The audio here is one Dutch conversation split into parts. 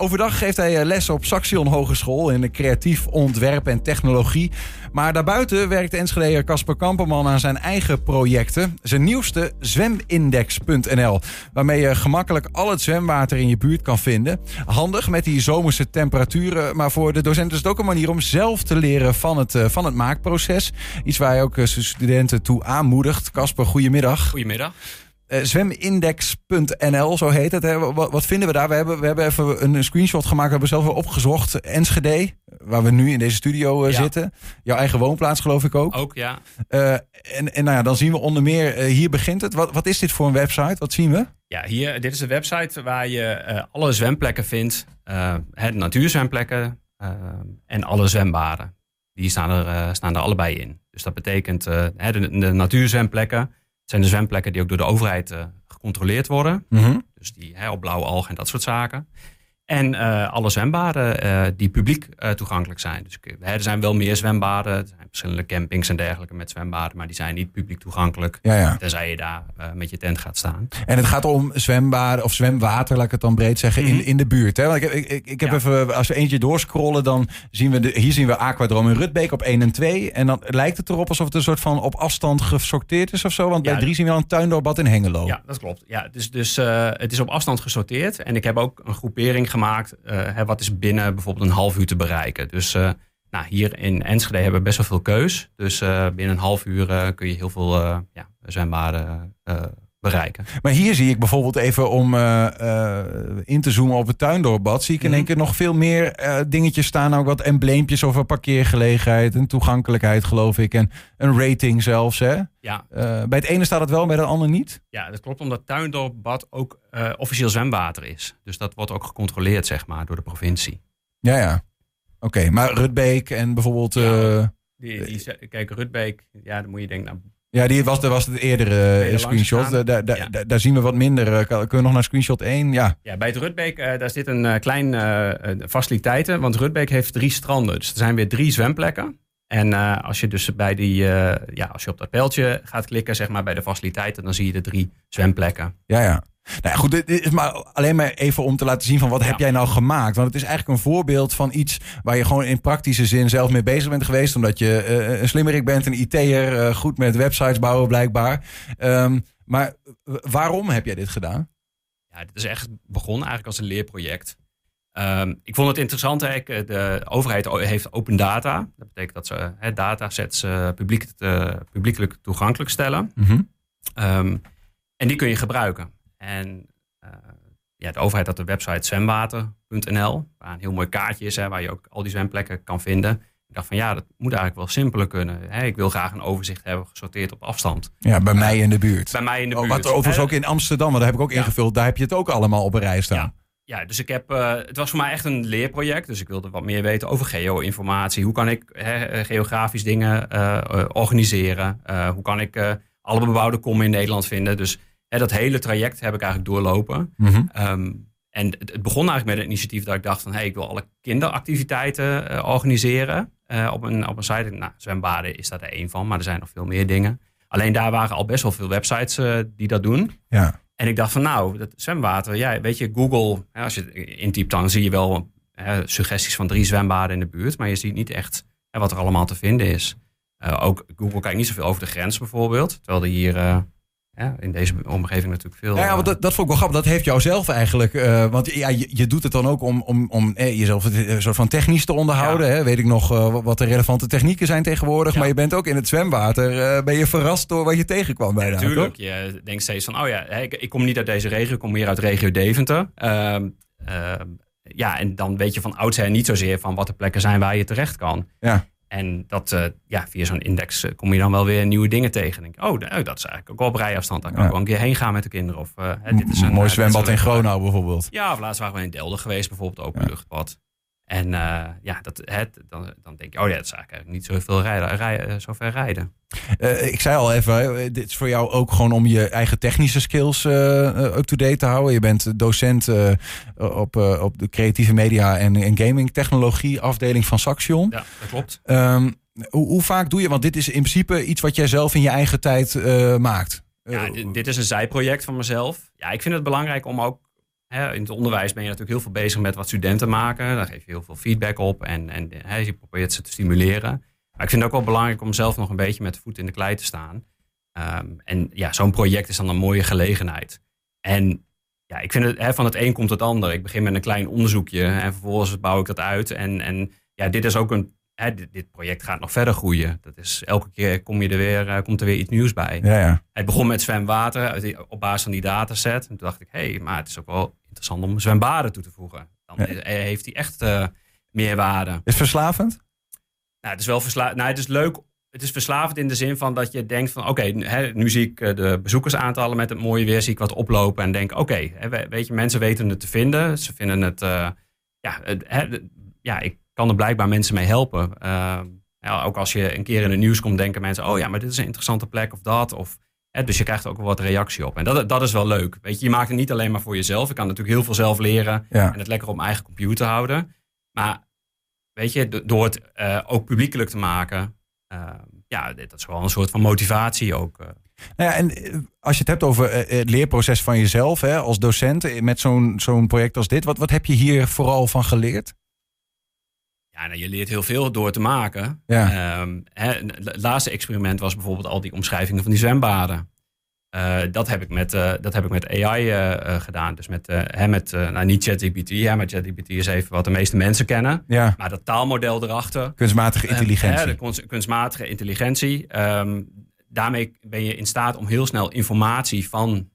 Overdag geeft hij eh, les op Saxion Hogeschool in creatief ontwerp en technologie. Maar daarbuiten werkt Enschedeer Casper Kamperman aan zijn eigen projecten. Zijn nieuwste zwemindex.nl, waarmee je gemakkelijk al het zwemwater in je buurt kan vinden. Handig met die zomerse temperaturen, maar voor de docenten is het ook een manier om zelf te leren van het, eh, van het maakproces. Iets waar je ook eh, zijn studenten toe aanmoedigt. Casper, goedemiddag. Goedemiddag. Uh, zwemindex.nl, zo heet het. Hè. Wat, wat, vinden we daar? We hebben, we hebben even een screenshot gemaakt. We hebben zelf wel opgezocht. Enschede, waar we nu in deze studio uh, zitten. Jouw eigen woonplaats, geloof ik ook. Ook, ja. Uh, en, en nou ja, dan zien we onder meer, hier begint het. Wat, wat is dit voor een website? Wat zien we? Ja, hier, dit is een website waar je alle zwemplekken vindt. het natuurzwemplekken en alle zwembaden. Die staan er, staan er allebei in. Dus dat betekent de, de natuurzwemplekken zijn de zwemplekken die ook door de overheid uh, gecontroleerd worden. Mm -hmm. Dus die hè, op blauwe algen en dat soort zaken. En uh, alle zwembaden uh, die publiek toegankelijk zijn. Dus er zijn wel meer zwembaden. Er zijn verschillende campings en dergelijke met zwembaden. Maar die zijn niet publiek toegankelijk. Ja, ja. Tenzij je daar met je tent gaat staan. En het gaat om zwembaden of zwemwater, laat ik het dan breed zeggen, mm -hmm. in, in de buurt. Hè? Want ik, ik, ik, ik heb ja. even, als we eentje doorscrollen, dan zien we, de, hier zien we Aquadroom in Rutbeek op 1 en 2. En dan lijkt het erop alsof het een soort van op afstand gesorteerd is of zo. Want bij 3 zien we al een tuindoorbad in Hengelo. Ja, dat klopt. Ja, dus dus het is op afstand gesorteerd. En ik heb ook een groepering gemaakt. Uh, hè, wat is binnen bijvoorbeeld een half uur te bereiken. Dus uh, nou, hier in Enschede hebben we best wel veel keus. Dus binnen een half uur kun je heel veel ja, zwembaden bereiken. Maar hier zie ik bijvoorbeeld even om uh, uh, in te zoomen op het tuindoorbad... zie ik in één keer nog veel meer uh, dingetjes staan. Ook wat embleempjes over parkeergelegenheid en toegankelijkheid, geloof ik. En een rating zelfs, hè? Ja. bij het ene staat het wel, bij het andere niet? Ja, dat klopt, omdat tuindoorbad ook officieel zwemwater is. Dus dat wordt ook gecontroleerd, zeg maar, door de provincie. Ja, ja. Oké, okay, maar Rutbeek en bijvoorbeeld... Ja, die, die, kijk, Rutbeek, ja, dan moet je denken... Nou, ja, die was, was het eerdere uh, screenshot. Daar, daar, ja. daar, daar, zien we wat minder. Kunnen we nog naar screenshot 1? Ja, ja bij het Rutbeek uh, daar zit een uh, klein faciliteiten. Want Rutbeek heeft drie stranden. Dus er zijn weer drie zwemplekken. En als je dus bij die, ja, als je op dat pijltje gaat klikken, zeg maar bij de faciliteiten, dan zie je de drie zwemplekken. Ja, ja. Nou ja, goed, dit is maar alleen maar even om te laten zien van wat ja. heb jij nou gemaakt. Want het is eigenlijk een voorbeeld van iets waar je gewoon in praktische zin zelf mee bezig bent geweest. Omdat je uh, een slimmerik bent, een IT'er, uh, goed met websites bouwen blijkbaar. Um, maar waarom heb jij dit gedaan? Ja, dit is echt begonnen eigenlijk als een leerproject. Um, ik vond het interessant, hè, de overheid heeft open data. Dat betekent dat ze hè, datasets uh, publiek, publiekelijk toegankelijk stellen. Mm -hmm. um, en die kun je gebruiken. En uh, ja, de overheid had de website zwemwater.nl, waar een heel mooi kaartje is, hè, waar je ook al die zwemplekken kan vinden. Ik dacht van ja, dat moet eigenlijk wel simpeler kunnen. Hè, ik wil graag een overzicht hebben gesorteerd op afstand. Ja, bij mij in de buurt. Bij mij in de buurt. Oh, wat overigens ook in Amsterdam, daar heb ik ook ja. ingevuld. Daar heb je het ook allemaal op een rij staan. Ja. Ja, dus ik heb, uh, het was voor mij echt een leerproject. Dus ik wilde wat meer weten over geo-informatie. Hoe kan ik geografisch dingen uh, uh, organiseren? hoe kan ik alle bebouwde kommen in Nederland vinden? Dus Dat hele traject heb ik eigenlijk doorlopen. Mm -hmm. um, en het, het, begon eigenlijk met een initiatief dat ik dacht van... hé, hey, ik wil alle kinderactiviteiten uh, organiseren uh, op, een, op een site. Nou, zwembaden is daar één van, maar er zijn nog veel meer dingen. Alleen daar waren al best wel veel websites uh, die dat doen. Ja. En ik dacht van nou, dat zwemwater, ja, weet je, Google... Hè, als je het intypt, dan zie je wel suggesties van drie zwembaden in de buurt... maar je ziet niet echt wat er allemaal te vinden is. ook Google kijkt niet zoveel over de grens bijvoorbeeld. Terwijl er hier ja, in deze omgeving natuurlijk veel. Ja, ja dat, dat vond ik wel grappig. Dat heeft jou zelf eigenlijk. Uh, want ja, je, je, doet het dan ook om, om, om eh, jezelf een soort van technisch te onderhouden. Ja. Hè? Weet ik nog uh, wat de relevante technieken zijn tegenwoordig. Ja. Maar je bent ook in het zwemwater. Uh, ben je verrast door wat je tegenkwam bij ja, Natuurlijk. Je denkt steeds van, oh ja, ik, ik, kom niet uit deze regio. Ik kom meer uit regio Deventer. Ehm, ehm, ja, en dan weet je van oudsher niet zozeer van wat de plekken zijn waar je terecht kan. Ja. En dat, uh, ja, via zo'n index uh, kom je dan wel weer nieuwe dingen tegen. Denk, oh, nou, dat is eigenlijk ook wel op rijafstand. Daar kan ik wel een keer heen gaan met de kinderen. Of, uh, dit is een mooi zwembad in Gronau bijvoorbeeld. Ja, of laatst waren we in Delden geweest, bijvoorbeeld openluchtbad. En uh, ja, dat, het, dan, dan denk je, oh ja, dat is eigenlijk niet zoveel rijden, rijden, zo ver rijden. Uh, ik zei al even, dit is voor jou ook gewoon om je eigen technische skills uh, up-to-date te houden. Je bent docent op, op de creatieve media en, en gaming technologie afdeling van Saxion. Ja, dat klopt. Um, hoe, hoe, vaak doe je, want dit is in principe iets wat jij zelf in je eigen tijd maakt. Ja, dit, dit is een zijproject van mezelf. Ja, ik vind het belangrijk om ook in het onderwijs ben je natuurlijk heel veel bezig met wat studenten maken. Daar geef je heel veel feedback op en, en je probeert ze te stimuleren. Maar ik vind het ook wel belangrijk om zelf nog een beetje met de voet in de klei te staan. Ehm, en ja, zo'n project is dan een mooie gelegenheid. En ja, ik vind het, hè, van het een komt het ander. Ik begin met een klein onderzoekje en vervolgens bouw ik dat uit. En, en ja, dit is ook een hè, dit, project gaat nog verder groeien. Dat is, elke keer kom je er weer, uh, komt er weer iets nieuws bij. Ja, ja. Het begon met zwemwater op basis van die dataset. En toen dacht ik, hé, hey, maar het is ook wel interessant om zwembaden toe te voegen. Dan heeft hij echt uh, meer waarde. Is het verslavend? Nou, het is wel verslavend. Nou, het is leuk. Het is verslavend in de zin van dat je denkt van oké, nu zie ik eh, de bezoekersaantallen met het mooie weer, zie ik wat oplopen en denk oké, weet je, mensen weten het te vinden. Ze vinden het, uh, ja, het, ja, ik kan er blijkbaar mensen mee helpen. Uh, ja, ook als je een keer in het nieuws komt, denken mensen: oh ja, maar dit is een interessante plek of dat. Of, dus je krijgt ook wel wat reactie op. En dat, dat is wel leuk. Weet je, je maakt het niet alleen maar voor jezelf. Ik kan natuurlijk heel veel zelf leren en het lekker op mijn eigen computer houden. Maar weet je, door het uh, ook publiekelijk te maken, uh, ja, dat is wel een soort van motivatie ook. Nou ja, en als je het hebt over het leerproces van jezelf hè, als docent met zo'n zo'n project als dit, wat, wat heb je hier vooral van geleerd? Ja, nou, je leert heel veel door te maken. Ja. Um, hè, het laatste experiment was bijvoorbeeld al die omschrijvingen van die zwembaden. Uh, dat, heb ik met, uh, dat heb ik met AI uh, eh, gedaan. Dus met, hè, met nou, niet ChatGPT, maar ChatGPT is even wat de meeste mensen kennen. Ja. Maar dat taalmodel erachter. Kunstmatige intelligentie. de kunstmatige intelligentie. Um, daarmee ben je in staat om heel snel informatie van,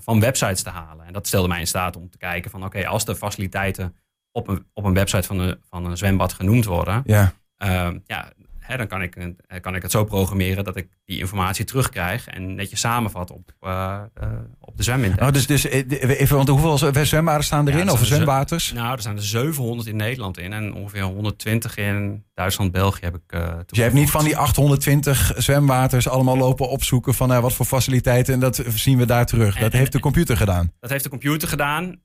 van websites te halen. En dat stelde mij in staat om te kijken van oké, als de faciliteiten op een, op een website van een, van een zwembad genoemd worden. Ja. Uh, ja, hè, dan kan ik, kan ik het zo programmeren dat ik die informatie terugkrijg en netjes samenvat op, uh, uh, op de zwemindex. Oh, dus, dus eh, even, want hoeveel zwembaden staan erin? Ja, of zwemwaters? Nou, er staan er 700 in Nederland in en ongeveer 120 in Duitsland, België heb ik. Uh, dus je hebt niet van die 820 zwemwaters allemaal lopen opzoeken van wat voor faciliteiten en dat zien we daar terug. dat heeft de computer gedaan. Dat heeft de computer gedaan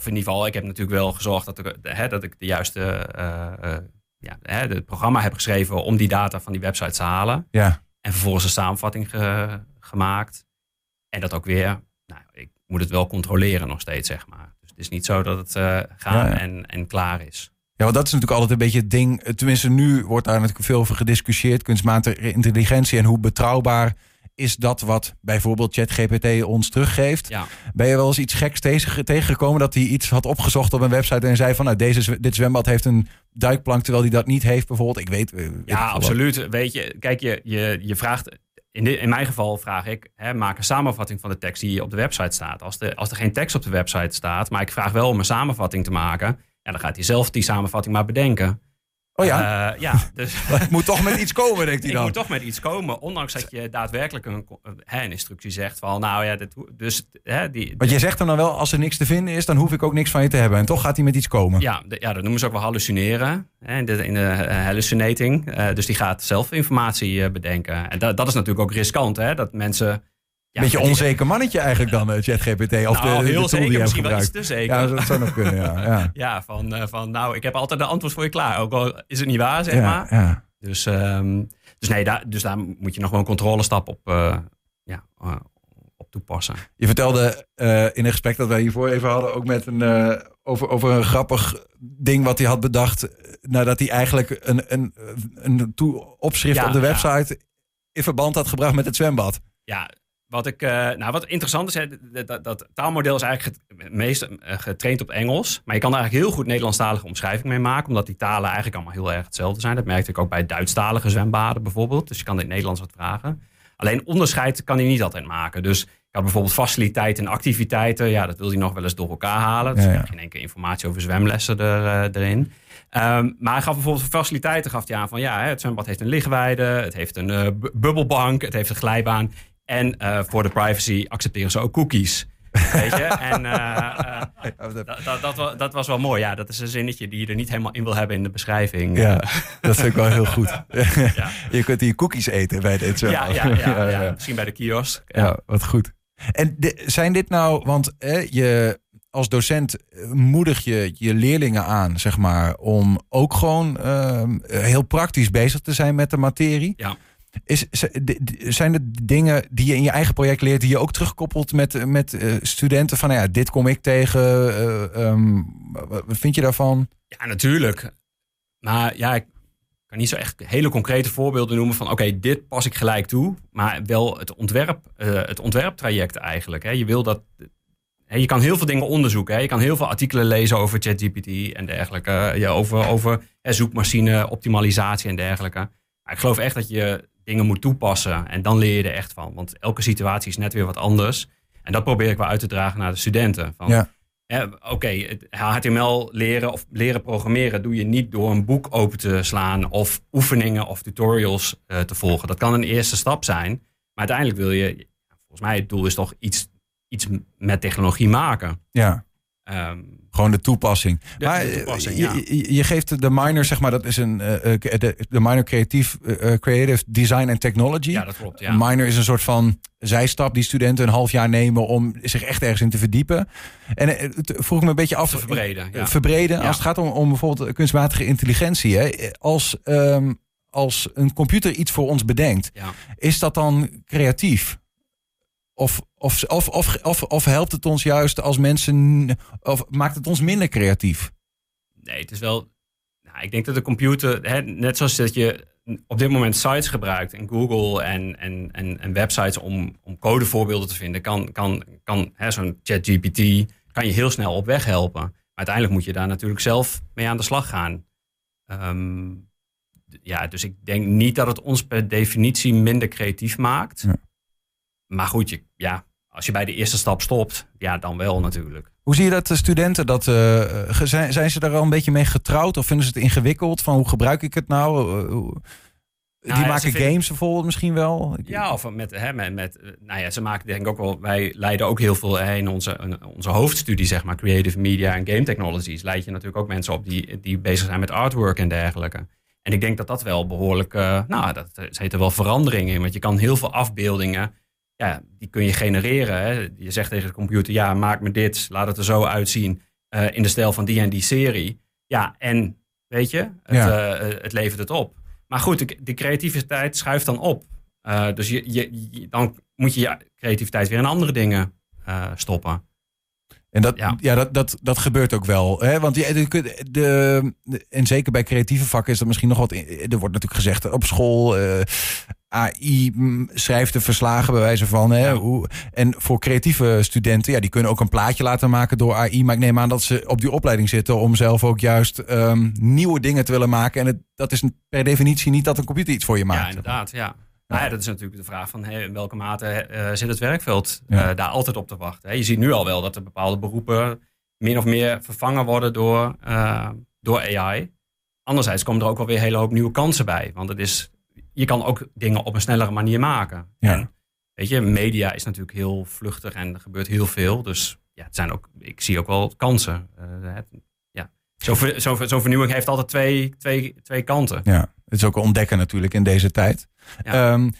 of in ieder geval, ik heb natuurlijk wel gezorgd dat ik, hè, dat ik de juiste uh, ja, hè, het programma heb geschreven om die data van die website te halen. Ja. En vervolgens een samenvatting gemaakt. En dat ook weer, nou, ik moet het wel controleren nog steeds, zeg maar. Dus het is niet zo dat het uh, gaan En, en klaar is. Ja, want dat is natuurlijk altijd een beetje het ding. Tenminste, nu wordt daar natuurlijk veel over gediscussieerd. Kunstmatige intelligentie en hoe betrouwbaar is dat wat bijvoorbeeld ChatGPT ons teruggeeft. Ja. Ben je wel eens iets geks tegengekomen dat hij iets had opgezocht op een website en zei van nou, deze, dit zwembad heeft een duikplank terwijl hij dat niet heeft bijvoorbeeld? Ik weet. Eh, ja, absoluut. Weet je, kijk, je, je, je vraagt. In, in mijn geval vraag ik, hè, maak een samenvatting van de tekst die op de website staat. Als, de, als er geen tekst op de website staat, maar ik vraag wel om een samenvatting te maken, ja, dan gaat hij zelf die samenvatting maar bedenken. Oh ja? Uh, ja dus het moet toch met iets komen, denkt hij dan. Het moet toch met iets komen, ondanks dat je daadwerkelijk een, een instructie zegt van, nou ja, dit, dus... Hè, die, Want je zegt hem dan wel, als er niks te vinden is, dan hoef ik ook niks van je te hebben. En toch gaat hij met iets komen. Ja, ja dat noemen ze ook wel hallucineren, hè, in, de, in de uh, hallucinating. Uh, dus die gaat zelf informatie bedenken. En dat, dat is natuurlijk ook riskant, hè, dat mensen ja, Beetje onzeker mannetje eigenlijk dan, uh, ChatGPT. Of nou, de, heel de zeker, die misschien wel iets te zeker. Ja, dat zou nog kunnen, ja. Ja, ja van, uh, van nou, ik heb altijd de antwoord voor je klaar. Ook al is het niet waar, zeg maar. Ja. Dus, um, dus nee, daar, dus daar moet je nog wel een controlestap op, uh, ja, op toepassen. Je vertelde in een gesprek dat wij hiervoor even hadden... ook met een, over, over een grappig ding wat hij had bedacht... nadat hij eigenlijk een, een, een opschrift op de website... in verband had gebracht met het zwembad. Ja, wat, ik, uh, nou, wat interessant is, dat, dat, taalmodel is eigenlijk het meest eh, getraind op Engels. Maar je kan er eigenlijk heel goed Nederlandstalige omschrijving mee maken. Omdat die talen eigenlijk allemaal heel erg hetzelfde zijn. Dat merkte ik ook bij Duitsstalige zwembaden bijvoorbeeld. Dus je kan in het Nederlands wat vragen. Alleen onderscheid kan hij niet altijd maken. Dus ik had bijvoorbeeld faciliteiten en activiteiten. Ja, dat wil hij nog wel eens door elkaar halen. Dus ja, ja. geen enkele informatie over zwemlessen er, uh, erin. Um, maar hij gaf bijvoorbeeld voor faciliteiten gaf hij aan van ja, het zwembad heeft een lichtweide, het heeft een uh, bubbelbank, het heeft een glijbaan. En uh, voor de privacy accepteren ze ook cookies. Weet je? En uh, uh, dat, dat, dat, was wel mooi. Ja, dat is een zinnetje die je er niet helemaal in wil hebben in de beschrijving. Ja, dat vind ik wel heel goed. ja. Je kunt hier cookies eten bij dit ja, ja, ja, ja, misschien bij de kiosk. Ja, wat goed. En zijn dit nou, want je als docent moedig je je leerlingen aan, zeg maar, om ook gewoon uh, heel praktisch bezig te zijn met de materie. Ja. Is, zijn er dingen die je in je eigen project leert, die je ook terugkoppelt met, met uh, studenten? Van nou ja, dit kom ik tegen. Uh, um, wat vind je daarvan? Ja, natuurlijk. Maar ja, ik kan niet zo echt hele concrete voorbeelden noemen van oké, dit pas ik gelijk toe. Maar wel het, ontwerp, uh, het ontwerptraject eigenlijk. Hè. Je wil dat. Hè, je kan heel veel dingen onderzoeken. Hè. Je kan heel veel artikelen lezen over ChatGPT en dergelijke. Ja, over over hè, zoekmachine, optimalisatie en dergelijke. Maar ik geloof echt dat je dingen moet toepassen. En dan leer je er echt van. Want elke situatie is net weer wat anders. En dat probeer ik wel uit te dragen naar de studenten. Van, ja. Oké, okay, HTML leren of leren programmeren doe je niet door een boek open te slaan of oefeningen of tutorials uh, te volgen. Dat kan een eerste stap zijn. Maar uiteindelijk wil je, volgens mij, het doel is toch iets, iets met technologie maken. Ja. Um, gewoon de toepassing. De, maar de toepassing, je, ja. je, je, geeft de minor, zeg maar, dat is een uh, de, de minor creatief, uh, creative design and technology. Ja, dat klopt. Ja. Minor is een soort van zijstap die studenten een half jaar nemen om zich echt ergens in te verdiepen. En het vroeg ik me een beetje af. Te verbreden. Ja. Verbreden. Als het gaat om, om bijvoorbeeld kunstmatige intelligentie. Hè, als, um, als een computer iets voor ons bedenkt, is dat dan creatief? Of, of, of, of, of, of helpt het ons juist als mensen, of maakt het ons minder creatief? Nee, het is wel. Nou, ik denk dat de computer, hè, net zoals dat je op dit moment sites gebruikt en Google en, en, en, en websites om, om codevoorbeelden te vinden, kan, kan, kan zo'n ChatGPT kan je heel snel op weg helpen. Maar uiteindelijk moet je daar natuurlijk zelf mee aan de slag gaan. Um, ja, dus ik denk niet dat het ons per definitie minder creatief maakt. Ja. Maar goed, je, ja, als je bij de eerste stap stopt, ja, dan wel natuurlijk. Hoe zie je dat de studenten dat uh, zijn, zijn ze daar al een beetje mee getrouwd of vinden ze het ingewikkeld van hoe gebruik ik het nou? Uh, die nou, ja, maken games bijvoorbeeld misschien wel. Ja, of met, hè, met, met, nou ja, ze maken denk ik ook wel. Wij leiden ook heel veel hè, in onze, onze hoofdstudie, zeg maar, creative media en game technologies. Leid je natuurlijk ook mensen op die, die bezig zijn met artwork en dergelijke. En ik denk dat dat wel behoorlijk, uh, nou, dat zit er wel verandering in. Want je kan heel veel afbeeldingen ja, die kun je genereren. Hè. Je zegt tegen de computer, ja, maak me dit, laat het er zo uitzien uh, in de stijl van die en die serie. Ja, en weet je, het, ja. uh, het levert het op. Maar goed, de, de creativiteit schuift dan op. Uh, dus je, je, je, dan moet je je creativiteit weer in andere dingen stoppen. En dat, ja. ja, dat, dat, dat gebeurt ook wel. Hè? Want je, de, de, en zeker bij creatieve vakken is dat misschien nog wat. Er wordt natuurlijk gezegd op school. Uh, AI schrijft de verslagen bij wijze van. Hè, hoe, en voor creatieve studenten, ja, die kunnen ook een plaatje laten maken door AI. Maar ik neem aan dat ze op die opleiding zitten om zelf ook juist um, nieuwe dingen te willen maken. En het, dat is per definitie niet dat een computer iets voor je maakt. Ja, inderdaad, ja. Nou ja, dat is natuurlijk de vraag van hey, in welke mate uh, zit het werkveld uh, ja. daar altijd op te wachten. Hey, je ziet nu al wel dat er bepaalde beroepen min of meer vervangen worden door, uh, door AI. Anderzijds komen er ook wel weer een hele hoop nieuwe kansen bij. Want het is je kan ook dingen op een snellere manier maken. Ja. En, weet je, media is natuurlijk heel vluchtig en er gebeurt heel veel. Dus ja, het zijn ook, ik zie ook wel kansen. Het, ja. Zo'n zo, zo vernieuwing heeft altijd twee, twee, twee kanten. Ja, het is ook ontdekken natuurlijk in deze tijd. Ja. Um,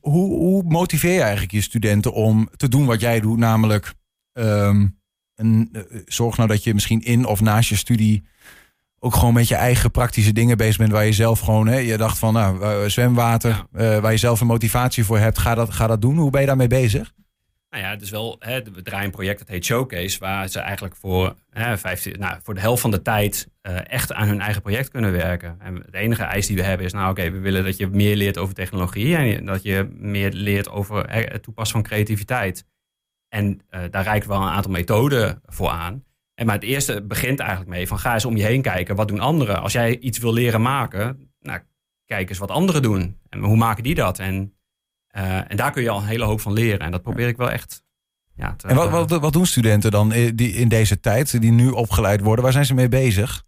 hoe, hoe motiveer je eigenlijk je studenten om te doen wat jij doet? Namelijk, um, een, uh, zorg nou dat je misschien in of naast je studie ook gewoon met je eigen praktische dingen bezig bent. Waar je zelf gewoon, hè, je dacht van nou, zwemwater, ja. uh, waar je zelf een motivatie voor hebt. Ga dat, ga dat doen. Hoe ben je daarmee bezig? Nou ja, het is wel, hè, we draaien een project dat heet Showcase, waar ze eigenlijk voor, hè, 15, nou, voor de helft van de tijd uh, echt aan hun eigen project kunnen werken. En het enige eis die we hebben is, nou oké, we willen dat je meer leert over technologie en dat je meer leert over het toepassen van creativiteit. En uh, daar reiken we wel een aantal methoden voor aan. En maar het eerste begint eigenlijk mee van ga eens om je heen kijken. Wat doen anderen? Als jij iets wil leren maken, nou, kijk eens wat anderen doen. En hoe maken die dat? En, uh, en daar kun je al een hele hoop van leren. En dat probeer ik wel echt. Ja, te, en wat, wat, wat doen studenten dan die in deze tijd, die nu opgeleid worden? Waar zijn ze mee bezig?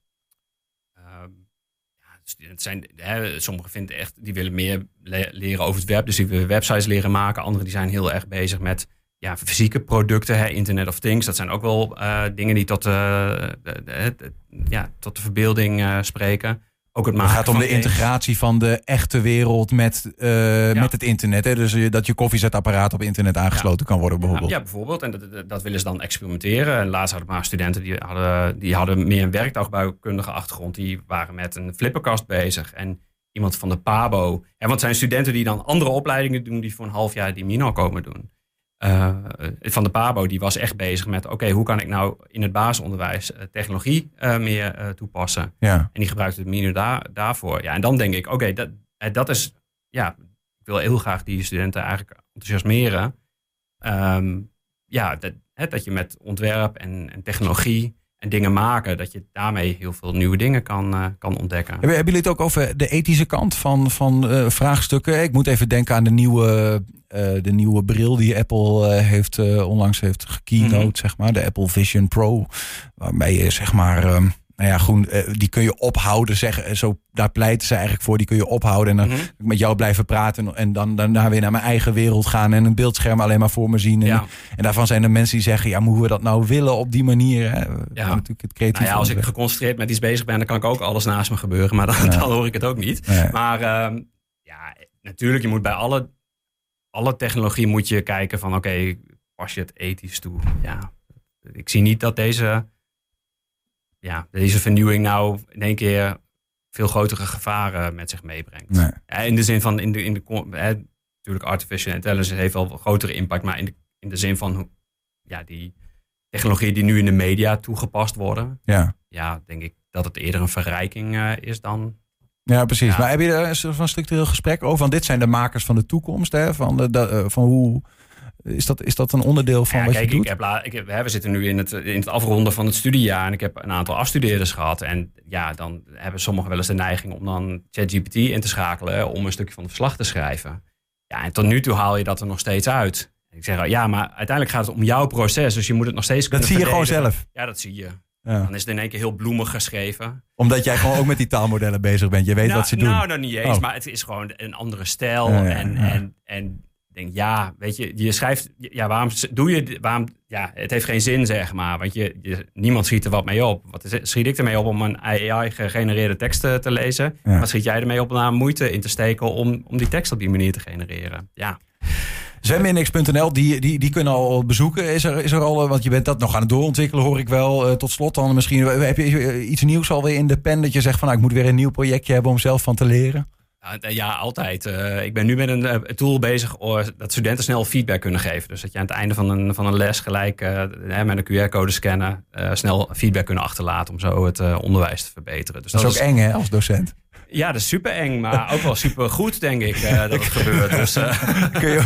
Het zijn, hè, sommigen vinden echt, die willen meer le leren over het web. Dus die willen websites leren maken. Anderen die zijn heel erg bezig met ja, fysieke producten, hè, Internet of Things, dat zijn ook wel uh, dingen die tot, uh, de, de, de, ja, tot de verbeelding uh, spreken. Ook het, het gaat om de integratie van de echte wereld met, ja. met het internet. Hè? Dus dat je koffiezetapparaat op internet aangesloten ja. kan worden, bijvoorbeeld. Ja, bijvoorbeeld. En dat, dat, willen ze dan experimenteren. En laatst hadden maar studenten die hadden, die hadden meer een werktuigbouwkundige achtergrond. Die waren met een flipperkast bezig. En iemand van de PABO. En want het zijn studenten die dan andere opleidingen doen, die voor een half jaar die Mino komen doen. Uh, van de PABO, die was echt bezig met: oké, hoe kan ik nou in het basisonderwijs technologie uh, meer toepassen? Ja. En die gebruikte het Mino daar, daarvoor. Ja, en dan denk ik: oké, dat, dat is, ja, ik wil heel graag die studenten eigenlijk enthousiasmeren. Um, ja, dat, hè, dat je met ontwerp en, en technologie en dingen maken, dat je daarmee heel veel nieuwe dingen kan, uh, kan ontdekken. Hebben, hebben jullie het ook over de ethische kant van, van uh, vraagstukken? Ik moet even denken aan de nieuwe, uh, de nieuwe bril die Apple heeft, onlangs heeft gekeynote, mm -hmm. zeg maar. De Apple Vision Pro. Waarmee je zeg maar. Um, nou ja, groen, die kun je ophouden, zeggen. Zo, daar pleiten ze eigenlijk voor. Die kun je ophouden en dan mm -hmm. met jou blijven praten. En dan daarna weer naar mijn eigen wereld gaan. En een beeldscherm alleen maar voor me zien. En, ja. en daarvan zijn er mensen die zeggen: ja, moeten we dat nou willen op die manier? Hè? Ja. Natuurlijk het creatief. Nou ja, als ik geconcentreerd met iets bezig ben, dan kan ik ook alles naast me gebeuren. Maar dan, ja. dan hoor ik het ook niet. Nee. Maar um, ja, natuurlijk, je moet bij alle, alle technologie moet je kijken van: oké, okay, pas je het ethisch toe? Ja, ik zie niet dat deze ja, deze vernieuwing nou in één keer veel grotere gevaren met zich meebrengt. Nee. In de zin van, in de, in de, hè, natuurlijk artificial intelligence heeft wel grotere impact, maar in de, in de zin van ja, die technologieën die nu in de media toegepast worden, Ja, ja denk ik dat het eerder een verrijking uh, is dan... ja precies. Ja. Maar heb je er een soort van structureel gesprek over? Want dit zijn de makers van de toekomst. Hè? Van, de, de, uh, van hoe... Is dat, is dat een onderdeel van Ja, wat kijk, je doet? ik heb, la- ik heb, hè, we zitten nu in het, in het afronden van het studiejaar en ik heb een aantal afstudeerders gehad. En ja, dan hebben sommigen wel eens de neiging om dan ChatGPT in te schakelen om een stukje van het verslag te schrijven. Ja, en tot nu toe haal je dat er nog steeds uit. En ik zeg, ja, maar uiteindelijk gaat het om jouw proces, dus je moet het nog steeds dat zie je gewoon zelf. Ja, dat zie je. Ja. Dan is het in één keer heel bloemig geschreven. Omdat jij gewoon ook met die taalmodellen bezig bent. Je weet nou, wat ze doen. Nou, nog niet eens, Oh. maar het is gewoon een andere stijl. Ja, en, en, en denk, ja, weet je, je schrijft, ja, waarom doe je, waarom, ja, het heeft geen zin, zeg maar. Want je, je, niemand schiet er wat mee op. Wat is, schiet ik ermee op om een AI-gegenereerde tekst te, te lezen? Ja. Wat schiet jij ermee op om daar moeite in te steken om, om die tekst op die manier te genereren? Ja, Zwemindex.nl, die, die, die kunnen al bezoeken. Is er, is er al, want je bent dat nog aan het doorontwikkelen, hoor ik wel. Eh, tot slot dan misschien, heb je eh, iets nieuws alweer in de pen dat je zegt van nou, ik moet weer een nieuw projectje hebben om zelf van te leren? Ja, altijd. Eh, ik ben nu met een eh, tool bezig dat studenten snel feedback kunnen geven. Dus dat je aan het einde van een, van een les gelijk eh, met een QR-code scannen snel feedback kunnen achterlaten om zo het onderwijs te verbeteren. Dus Dat is ook eng hè, als docent. Ja, dat is super eng, maar ook wel super goed, denk ik, eh, dat het gebeurt. Dus, eh, Kun je,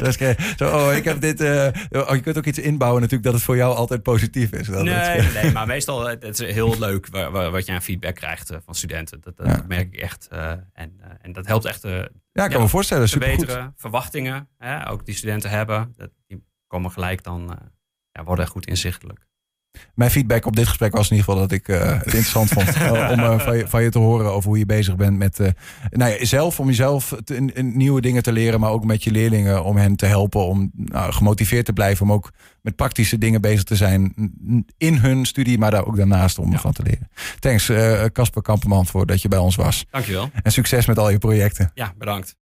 dat is, zo, oh, ik heb dit, eh, oh, je kunt ook iets inbouwen natuurlijk dat het voor jou altijd positief is. Dat nee, het- nee, maar meestal het het is heel leuk wa- wa- wat je aan feedback krijgt van studenten. Dat, dat Ja. merk ik echt. en, en dat helpt echt ja, ik kan ja, me voorstellen, verbeteren. Verwachtingen, hè, ook die studenten hebben, dat, die komen gelijk dan, ja, worden goed inzichtelijk. Mijn feedback op dit gesprek was in ieder geval dat ik eh, het interessant vond eh, om eh, van, je, van je te horen over hoe je bezig bent met nou ja, zelf, om jezelf te, in- in nieuwe dingen te leren, maar ook met je leerlingen om hen te helpen om nou, gemotiveerd te blijven, om ook met praktische dingen bezig te zijn in hun studie, maar daar ook daarnaast om Ja. van te leren. Thanks, Casper Kamperman, voor dat je bij ons was. Dankjewel. En succes met al je projecten. Ja, bedankt.